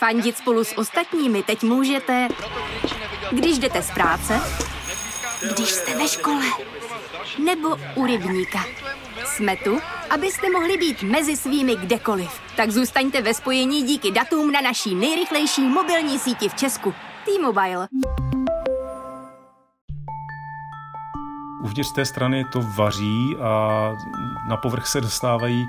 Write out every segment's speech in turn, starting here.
Fandit spolu s ostatními teď můžete, když jdete z práce, když jste ve škole, nebo u rybníka. Jsme tu, abyste mohli být mezi svými kdekoliv. Tak zůstaňte ve spojení díky datům na naší nejrychlejší mobilní síti v Česku. T-Mobile. Uvnitř té strany to vaří a na povrch se dostávají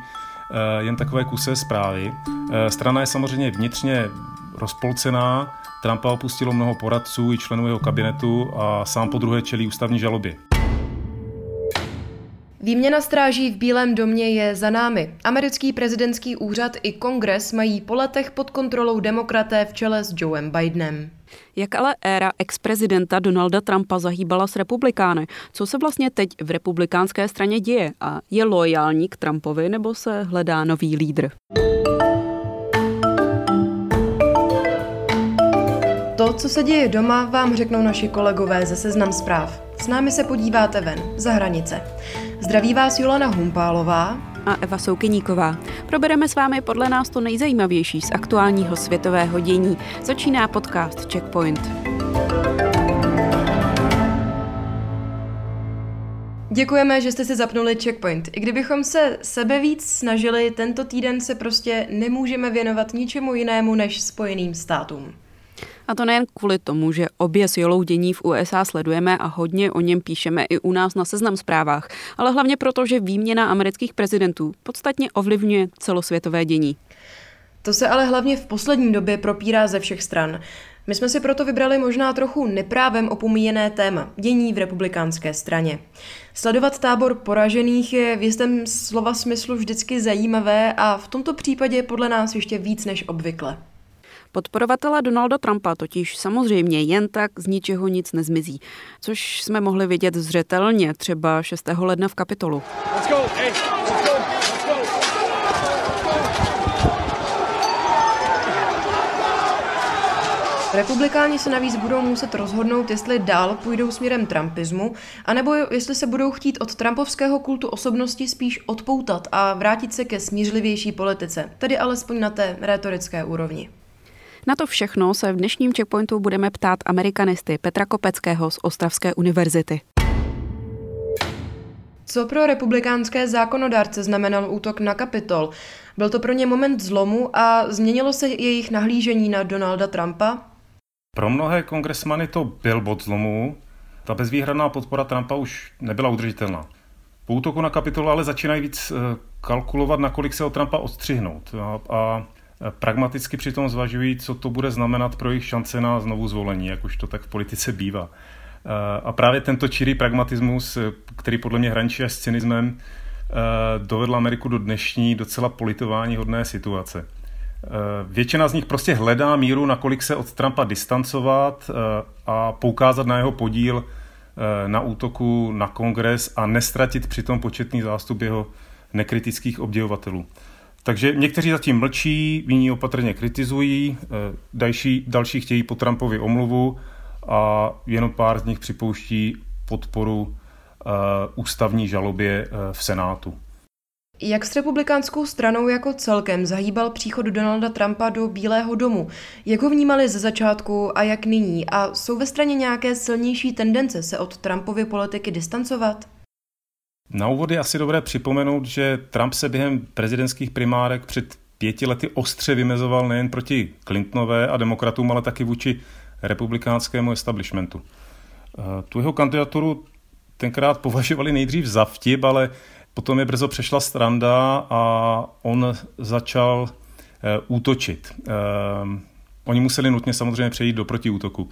jen takové kusy zprávy. Eh, strana je samozřejmě vnitřně rozpolcená, Trumpa opustilo mnoho poradců i členů jeho kabinetu a sám po druhé čelí ústavní žalobě. Výměna stráží v Bílém domě je za námi. Americký prezidentský úřad i kongres mají po letech pod kontrolou demokraté v čele s Joeem Bidenem. Jak ale éra ex-prezidenta Donalda Trumpa zahýbala s republikány? Co se vlastně teď v republikánské straně děje? A je loajální k Trumpovi nebo se hledá nový lídr? To, co se děje doma, vám řeknou naši kolegové ze Seznam zpráv. S námi se podíváte ven, za hranice. Zdraví vás Julana Humpálová a Eva Soukyníková. Probereme s vámi podle nás to nejzajímavější z aktuálního světového dění. Začíná podcast Checkpoint. Děkujeme, že jste si zapnuli Checkpoint. I kdybychom se sebe víc snažili, tento týden se prostě nemůžeme věnovat ničemu jinému než Spojeným státům. A to nejen kvůli tomu, že obě s Jolou dění v USA sledujeme a hodně o něm píšeme i u nás na seznam zprávách, ale hlavně proto, že výměna amerických prezidentů podstatně ovlivňuje celosvětové dění. To se ale hlavně v poslední době propírá ze všech stran. My jsme si proto vybrali možná trochu neprávem opomíjené téma dění v republikánské straně. Sledovat tábor poražených je v jistém slova smyslu vždycky zajímavé a v tomto případě podle nás ještě víc než obvykle. Podporovatele Donalda Trumpa totiž samozřejmě jen tak z ničeho nic nezmizí, což jsme mohli vidět zřetelně třeba 6. ledna v Kapitolu. Republikáni se navíc budou muset rozhodnout, jestli dál půjdou směrem trumpismu, anebo jestli se budou chtít od trumpovského kultu osobnosti spíš odpoutat a vrátit se ke smířlivější politice, tedy alespoň na té retorické úrovni. Na to všechno se v dnešním checkpointu budeme ptát amerikanisty Petra Kopeckého z Ostravské univerzity. Co pro republikánské zákonodárce znamenal útok na Kapitol? Byl to pro ně moment zlomu a změnilo se jejich nahlížení na Donalda Trumpa? Pro mnohé kongresmany to byl bod zlomu. Ta bezvýhradná podpora Trumpa už nebyla udržitelná. Po útoku na Kapitol ale začínají víc eh, kalkulovat, nakolik se od Trumpa odstřihnout. A, a pragmaticky přitom zvažují, co to bude znamenat pro jejich šance na znovu zvolení, jak už to tak v politice bývá. Eh, a právě tento čirý pragmatismus, eh, který podle mě hraničí až s cynismem, eh, dovedl Ameriku do dnešní docela politování hodné situace. Většina z nich prostě hledá míru, nakolik se od Trumpa distancovat a poukázat na jeho podíl na útoku na kongres a nestratit přitom početný zástup jeho nekritických obdivovatelů. Takže někteří zatím mlčí, jiní opatrně kritizují, eh, další, další chtějí po Trumpovi omluvu a jenom pár z nich připouští podporu uh, ústavní žalobě uh, v Senátu. Jak s republikánskou stranou jako celkem zahýbal příchod Donalda Trumpa do Bílého domu? Jak ho vnímali ze začátku a jak nyní? A jsou ve straně nějaké silnější tendence se od Trumpovy politiky distancovat? Na úvod je asi dobré připomenout, že Trump se během prezidentských primárek před pěti lety ostře vymezoval nejen proti Clintonové a demokratům, ale taky vůči republikánskému establishmentu. Eh, tu jeho kandidaturu tenkrát považovali nejdřív za vtip, ale potom je brzo přešla stranda a on začal eh, útočit. Eh, oni museli nutně samozřejmě přejít do protiútoku.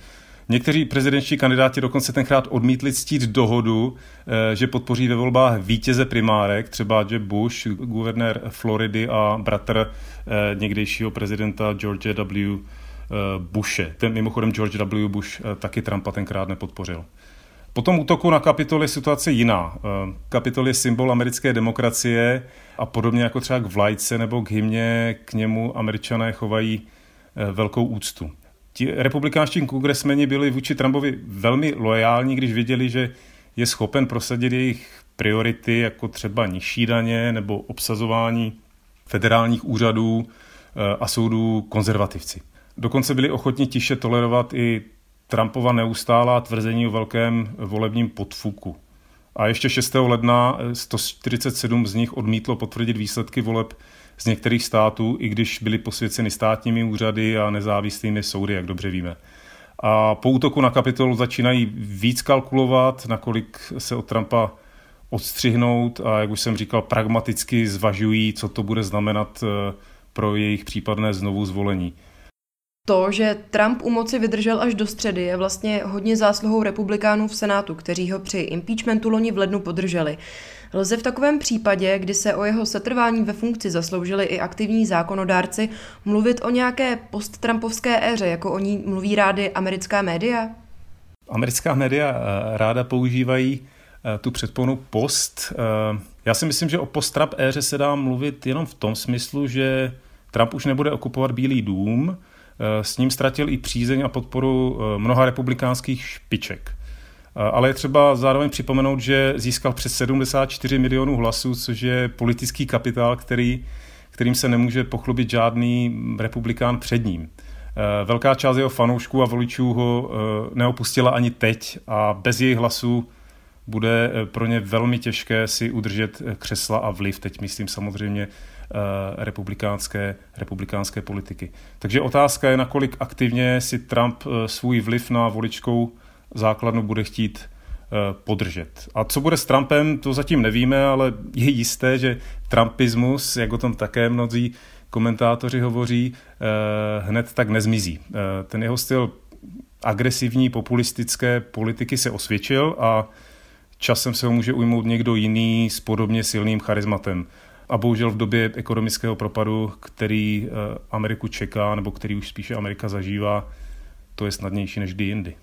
Někteří prezidentští kandidáti dokonce tenkrát odmítli ctít dohodu, eh, že podpoří ve volbách vítěze primárek, třeba Jeb Bush, guvernér Floridy a bratr eh, někdejšího prezidenta George W. Eh, Bushe. Ten mimochodem George W. Bush taky Trumpa tenkrát nepodpořil. Po tom útoku na Kapitol je situace jiná. Kapitol je symbol americké demokracie a podobně jako třeba k vlajce nebo k hymně k němu američané chovají velkou úctu ti republikánští kongresmeni byli vůči Trumpovi velmi loajální, když věděli, že je schopen prosadit jejich priority, jako třeba nižší daně nebo obsazování federálních úřadů eh, a soudů konzervativci. Dokonce byli ochotni tiše tolerovat i Trumpova neustálá tvrzení o velkém volebním podfuku. A ještě 6. ledna 147 z nich odmítlo potvrdit výsledky voleb z některých států, i když byly posvěceny státními úřady a nezávislými soudy, jak dobře víme. A po útoku na kapitol začínají víc kalkulovat, nakolik se od Trumpa odstřihnout a, jak už jsem říkal, pragmaticky zvažují, co to bude znamenat eh, pro jejich případné znovu zvolení. To, že Trump u moci vydržel až do středy, je vlastně hodně zásluhou republikánů v Senátu, kteří ho při impeachmentu loni v lednu podrželi. Lze v takovém případě, kdy se o jeho setrvání ve funkci zasloužili i aktivní zákonodárci, mluvit o nějaké post-Trumpovské éře, jako o ní mluví rády americká média? Americká média eh, ráda používají eh, tu předponu post. Eh, já si myslím, že o post-Trump éře se dá mluvit jenom v tom smyslu, že Trump už nebude okupovat Bílý dům, s ním ztratil i přízeň a podporu mnoha republikánských špiček. Ale je třeba zároveň připomenout, že získal přes 74 milionů hlasů, což je politický kapitál, který, kterým se nemůže pochlubit žádný republikán před ním. Velká část jeho fanoušků a voličů ho neopustila ani teď a bez jejich hlasů bude pro ně velmi těžké si udržet křesla a vliv. Teď myslím samozřejmě republikánské, republikánské politiky. Takže otázka je, nakolik aktivně si Trump svůj vliv na voličkou základnu bude chtít eh, podržet. A co bude s Trumpem, to zatím nevíme, ale je jisté, že Trumpismus, jak o tom také mnozí komentátoři hovoří, eh, hned tak nezmizí. Eh, ten jeho styl agresivní populistické politiky se osvědčil a časem se ho může ujmout někdo jiný s podobně silným charizmatem. A bohužel v době ekonomického propadu, který Ameriku čeká, nebo který už spíše Amerika zažívá, to je snadnější než kdy jindy.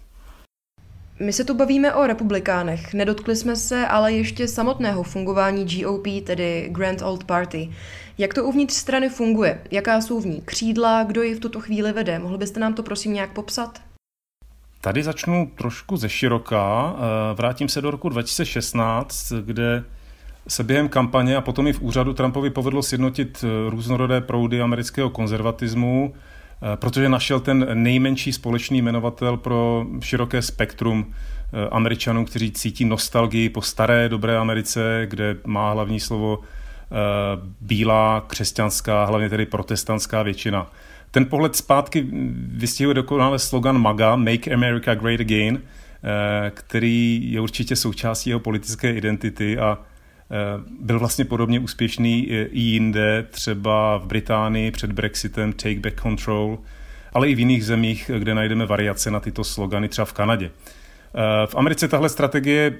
My se tu bavíme o republikánech, nedotkli jsme se ale ještě samotného fungování GOP, tedy Grand Old Party. Jak to uvnitř strany funguje? Jaká jsou v ní křídla? Kdo ji v tuto chvíli vede? Mohl byste nám to prosím nějak popsat? Tady začnu trošku ze široka. Eh, vrátím se do roku 2016, kde se během kampaně a potom i v úřadu Trumpovi povedlo sjednotit eh, různorodé proudy amerického konzervatismu, protože našel ten nejmenší společný jmenovatel pro široké spektrum eh, Američanů, kteří cítí nostalgii po staré dobré Americe, kde má hlavní slovo eh, bílá, křesťanská, hlavně tedy protestantská většina. Ten pohled zpátky vystihuje dokonale slogan MAGA, Make America Great Again, který je určitě součástí jeho politické identity a Eh, byl vlastně podobně úspěšný i jinde, třeba v Británii před Brexitem Take Back Control, ale i v jiných zemích, kde najdeme variace na tyto slogany, třeba v Kanadě. Eh, v Americe tahle strategie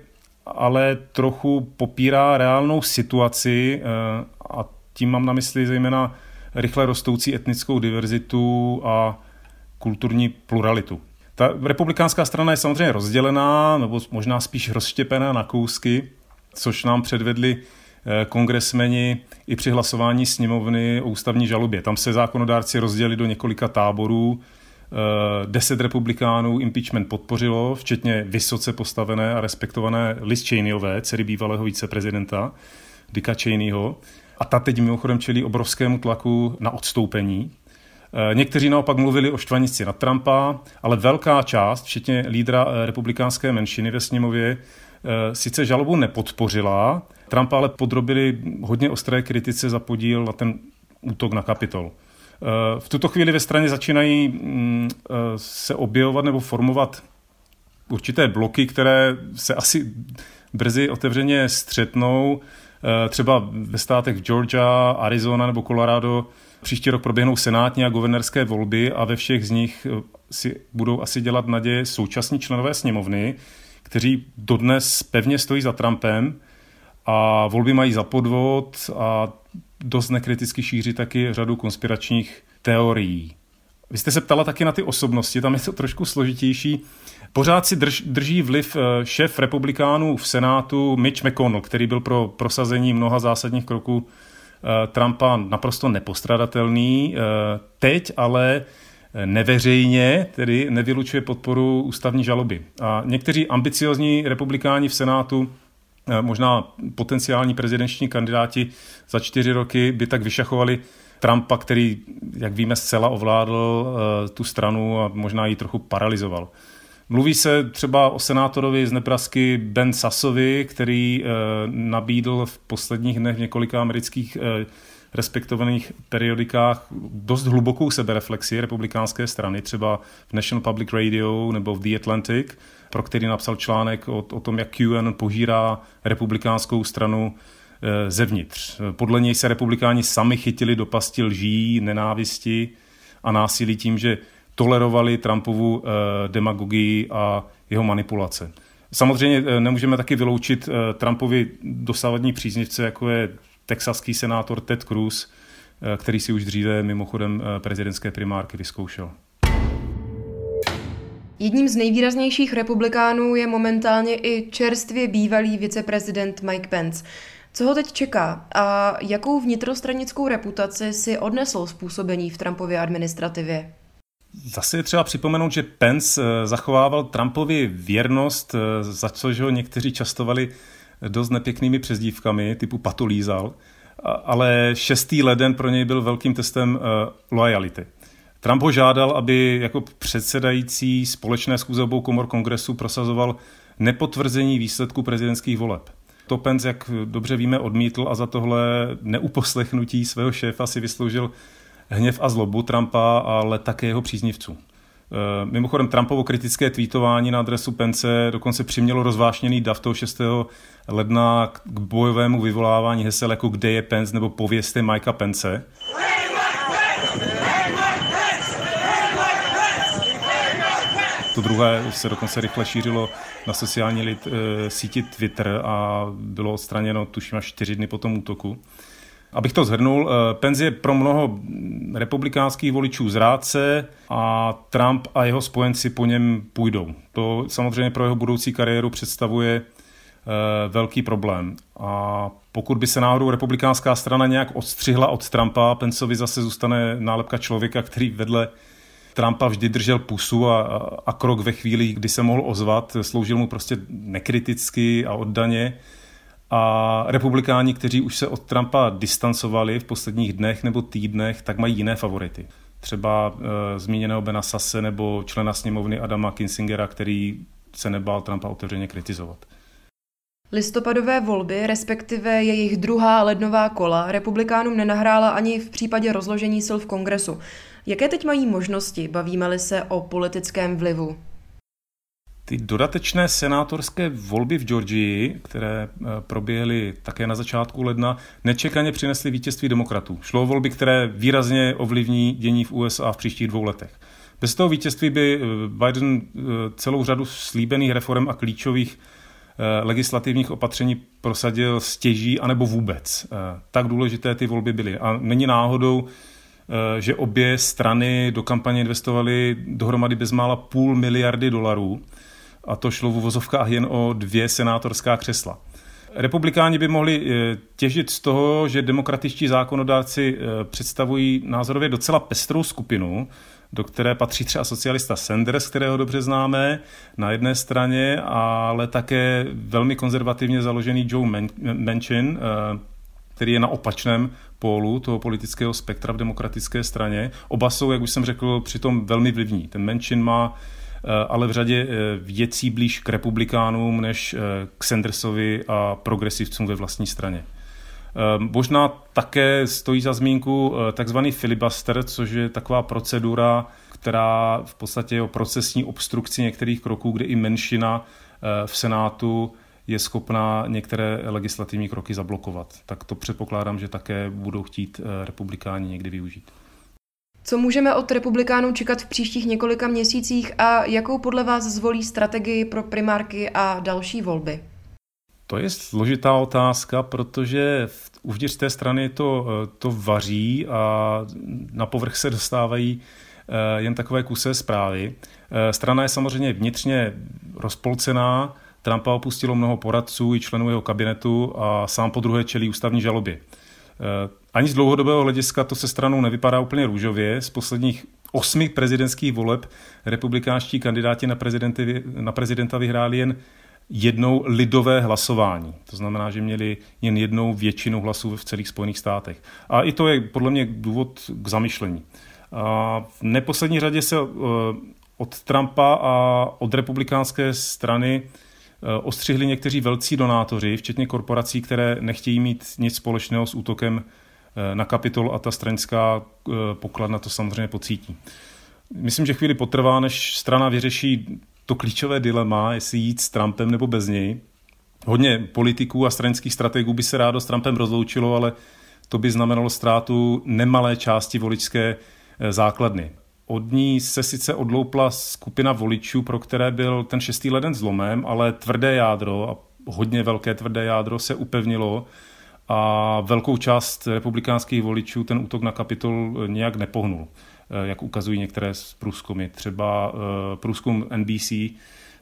ale trochu popírá reálnou situaci eh, a tím mám na mysli zejména rychle rostoucí etnickou diverzitu a kulturní pluralitu. Ta republikánská strana je samozřejmě rozdělená, nebo možná spíš rozštěpená na kousky, což nám předvedli eh, kongresmeni i při hlasování sněmovny o ústavní žalobě. Tam se zákonodárci rozdělili do několika táborů. Eh, deset republikánů impeachment podpořilo, včetně vysoce postavené a respektované Liz Cheneyové, dcery bývalého viceprezidenta Dicka Cheneyho. A ta teď mimochodem čelí obrovskému tlaku na odstoupení. Eh, někteří naopak mluvili o štvanici na Trumpa, ale velká část, včetně lídra republikánské menšiny ve sněmově, sice žalobu nepodpořila, Trump ale podrobili hodně ostré kritice za podíl na ten útok na Kapitol. Eh, v tuto chvíli ve straně začínají mm, eh, se objevovat nebo formovat určité bloky, které se asi brzy otevřeně střetnou. Třeba ve státech Georgia, Arizona nebo Colorado příští rok proběhnou senátní a guvernerské volby a ve všech z nich si budou asi dělat naděje současní členové sněmovny, kteří dodnes pevně stojí za Trumpem a volby mají za podvod a dost nekriticky šíří taky řadu konspiračních teorií. Vy jste se ptala taky na ty osobnosti, tam je to trošku složitější. Pořád si drž, drží vliv eh, šéf republikánů v Senátu Mitch McConnell, který byl pro prosazení mnoha zásadních kroků eh, Trumpa naprosto nepostradatelný. Eh, teď ale neveřejně tedy nevylučuje podporu ústavní žaloby. A někteří ambiciozní republikáni v Senátu, eh, možná potenciální prezidenční kandidáti za čtyři roky by tak vyšachovali Trumpa, který, jak víme, zcela ovládl tu stranu a možná ji trochu paralizoval. Mluví se třeba o senátorovi z Nebrasky Ben Sassovi, který nabídl v posledních dnech v několika amerických respektovaných periodikách dost hlubokou sebereflexi republikánské strany, třeba v National Public Radio nebo v The Atlantic, pro který napsal článek o, o tom, jak QN požírá republikánskou stranu e, zevnitř. Podle něj se republikáni sami chytili do pasti lží, nenávisti a násilí tím, že tolerovali Trumpovu e, demagogii a jeho manipulace. Samozřejmě e, nemůžeme taky vyloučit Trumpovi dosavadní příznivce, jako je texaský senátor Ted Cruz, eh, který si už dříve mimochodem eh, prezidentské primárky vyzkoušel. Jedním z nejvýraznějších republikánů je momentálně i čerstvě bývalý viceprezident Mike Pence. Co ho teď čeká a jakou vnitrostranickou reputaci si odnesl způsobení v Trumpově administrativě? Zase je třeba připomenout, že Pence eh, zachovával Trumpovi věrnost, za což ho někteří častovali dost nepěknými přezdívkami typu patolízal, ale 6. leden pro něj byl velkým testem eh, lojality. Trump ho žádal, aby jako předsedající společné schůze obou komor kongresu prosazoval nepotvrzení výsledku prezidentských voleb. To Pence, jak dobře víme, odmítl a za tohle neuposlechnutí svého šéfa si vysloužil hněv a zlobu Trumpa, ale také jeho příznivců. Eh, mimochodem Trumpovo kritické tweetování na adresu Pence dokonce přimělo rozvášněný dav toho 6. ledna k bojovému vyvolávání hesel jako kde je Pence nebo pověste Mikea Pence. To druhé se dokonce rychle šířilo na sociální lid, e, síti Twitter a bylo odstraněno tuším až čtyři dny po tom útoku. Abych to zhrnul, eh, Pence je pro mnoho republikánských voličů zrádce a Trump a jeho spojenci po něm půjdou. To samozřejmě pro jeho budoucí kariéru představuje eh, velký problém. A pokud by se náhodou republikánská strana nějak odstřihla od Trumpa, Penceovi zase zůstane nálepka člověka, který vedle Trumpa vždy držel pusu a, a krok ve chvíli, kdy se mohl ozvat, sloužil mu prostě nekriticky a oddaně a republikáni, kteří už se od Trumpa distancovali v posledních dnech nebo týdnech, tak mají jiné favority. Třeba e, zmíněného Bena Sase nebo člena sněmovny Adama Kinsingera, který se nebál Trumpa otevřeně kritizovat. Listopadové volby, respektive jejich druhá lednová kola, republikánům nenahrála ani v případě rozložení sil v kongresu. Jaké teď mají možnosti, bavíme-li se o politickém vlivu? Ty dodatečné senátorské volby v Georgii, které eh, proběhly také na začátku ledna, nečekaně přinesly vítězství demokratů. Šlo o volby, které výrazně ovlivní dění v USA v příštích dvou letech. Bez toho vítězství by eh, Biden eh, celou řadu slíbených reform a klíčových legislativních opatření prosadil stěží anebo vůbec. Tak důležité ty volby byly. A není náhodou, že obě strany do kampaně investovaly dohromady bezmála půl miliardy dolarů a to šlo v uvozovkách jen o dvě senátorská křesla. Republikáni by mohli eh, těžit z toho, že demokratičtí zákonodárci eh, představují názorově docela pestrou skupinu, do které patří třeba socialista Sanders, kterého dobře známe, na jedné straně, ale také velmi konzervativně založený Joe Manchin, eh, který je na opačném pólu toho politického spektra v demokratické straně. Oba jsou, jak už jsem řekl, přitom velmi vlivní. Ten Manchin má ale v řadě eh, věcí blíž k republikánům než eh, k Sandersovi a progresivcům ve vlastní straně. Možná také stojí za zmínku takzvaný filibuster, což je taková procedura, která v podstatě je o procesní obstrukci některých kroků, kde i menšina v Senátu je schopná některé legislativní kroky zablokovat. Tak to předpokládám, že také budou chtít republikáni někdy využít. Co můžeme od republikánů čekat v příštích několika měsících a jakou podle vás zvolí strategii pro primárky a další volby? To je složitá otázka, protože uvnitř té strany to, to vaří a na povrch se dostávají eh, jen takové kusé zprávy. Eh, strana je samozřejmě vnitřně rozpolcená, Trumpa opustilo mnoho poradců i členů jeho kabinetu a sám po druhé čelí ústavní žalobě. Eh, ani z dlouhodobého hlediska to se stranou nevypadá úplně růžově. Z posledních osmi prezidentských voleb republikánští kandidáti na, na prezidenta vyhráli jen jednou lidové hlasování. To znamená, že měli jen jednou většinu hlasů v celých Spojených státech. A i to je podle mě důvod k zamyšlení. A v neposlední řadě se eh, od Trumpa a od republikánské strany eh, ostřihli někteří velcí donátoři, včetně korporací, které nechtějí mít nic společného s útokem eh, na kapitol a ta stranická pokladna to samozřejmě pocítí. Myslím, že chvíli potrvá, než strana vyřeší to klíčové dilema, jestli jít s Trumpem nebo bez něj. Hodně politiků a stranických strategů by se rádo s Trumpem rozloučilo, ale to by znamenalo ztrátu nemalé části voličské eh, základny. Od ní se sice odloupla skupina voličů, pro které byl ten 6. leden zlomem, ale tvrdé jádro a hodně velké tvrdé jádro se upevnilo a velkou část republikánských voličů ten útok na kapitol nějak nepohnul. Eh, jak ukazují některé z průzkumy. Třeba eh, průzkum NBC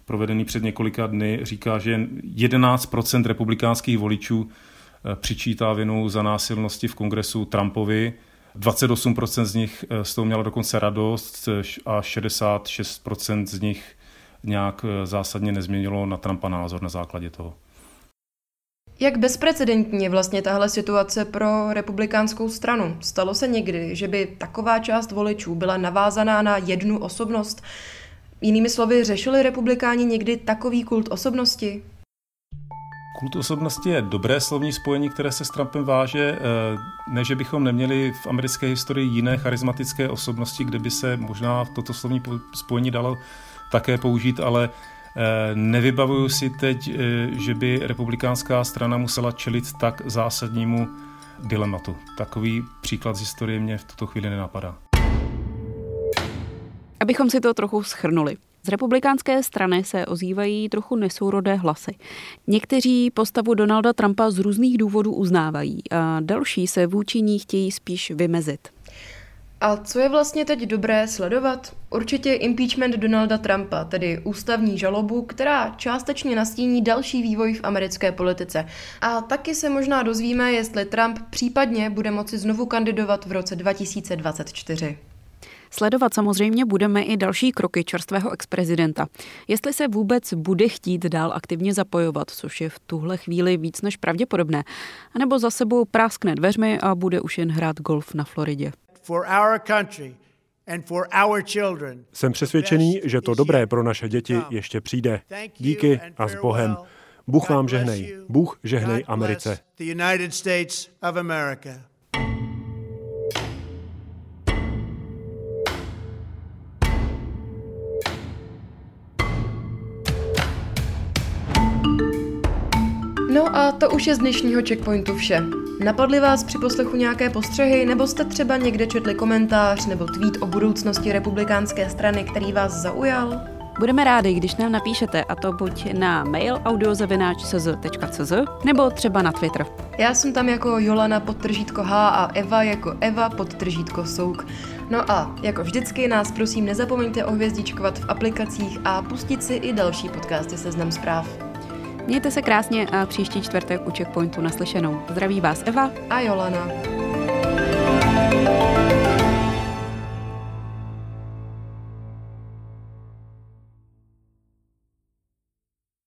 provedený před několika dny říká, že 11% republikánských voličů eh, přičítá vinu za násilnosti v kongresu Trumpovi, 28% z nich z toho měla dokonce radost a 66% z nich nějak zásadně nezměnilo na Trumpa názor na základě toho. Jak bezprecedentní je vlastně tahle situace pro republikánskou stranu? Stalo se někdy, že by taková část voličů byla navázaná na jednu osobnost? Jinými slovy, řešili republikáni někdy takový kult osobnosti? Kult osobnosti je dobré slovní spojení, které se s Trumpem váže. Eh, ne, že bychom neměli v americké historii jiné charismatické osobnosti, kde by se možná toto slovní spojení dalo také použít, ale Eh, nevybavuju si teď, eh, že by republikánská strana musela čelit tak zásadnímu dilematu. Takový příklad z historie mě v tuto chvíli nenapadá. Abychom si to trochu schrnuli. Z republikánské strany se ozývají trochu nesourodé hlasy. Někteří postavu Donalda Trumpa z různých důvodů uznávají a další se vůči ní chtějí spíš vymezit. A co je vlastně teď dobré sledovat? Určitě impeachment Donalda Trumpa, tedy ústavní žalobu, která částečně nastíní další vývoj v americké politice. A taky se možná dozvíme, jestli Trump případně bude moci znovu kandidovat v roce 2024. Sledovat samozřejmě budeme i další kroky čerstvého ex-prezidenta. Jestli se vůbec bude chtít dál aktivně zapojovat, což je v tuhle chvíli víc než pravděpodobné, anebo za sebou práskne dveřmi a bude už jen hrát golf na Floridě. Jsem přesvědčený, že to dobré pro naše děti ještě přijde. Díky a s Bohem. Bůh vám žehnej. Bůh žehnej Americe. A to už je z dnešního checkpointu vše. Napadly vás při poslechu nějaké postřehy, nebo jste třeba někde četli komentář nebo tweet o budoucnosti republikánské strany, který vás zaujal? Budeme rádi, když nám napíšete, a to buď na mail audiozavináč.cz nebo třeba na Twitter. Já jsem tam jako Jolana podtržítko H a Eva jako Eva podtržítko Souk. No a jako vždycky nás prosím nezapomeňte ohvězdičkovat v aplikacích a pustit si i další podcasty Seznam zpráv. Mějte se krásně a příští čtvrtek u Checkpointu naslyšenou. Zdraví vás Eva a Jolana.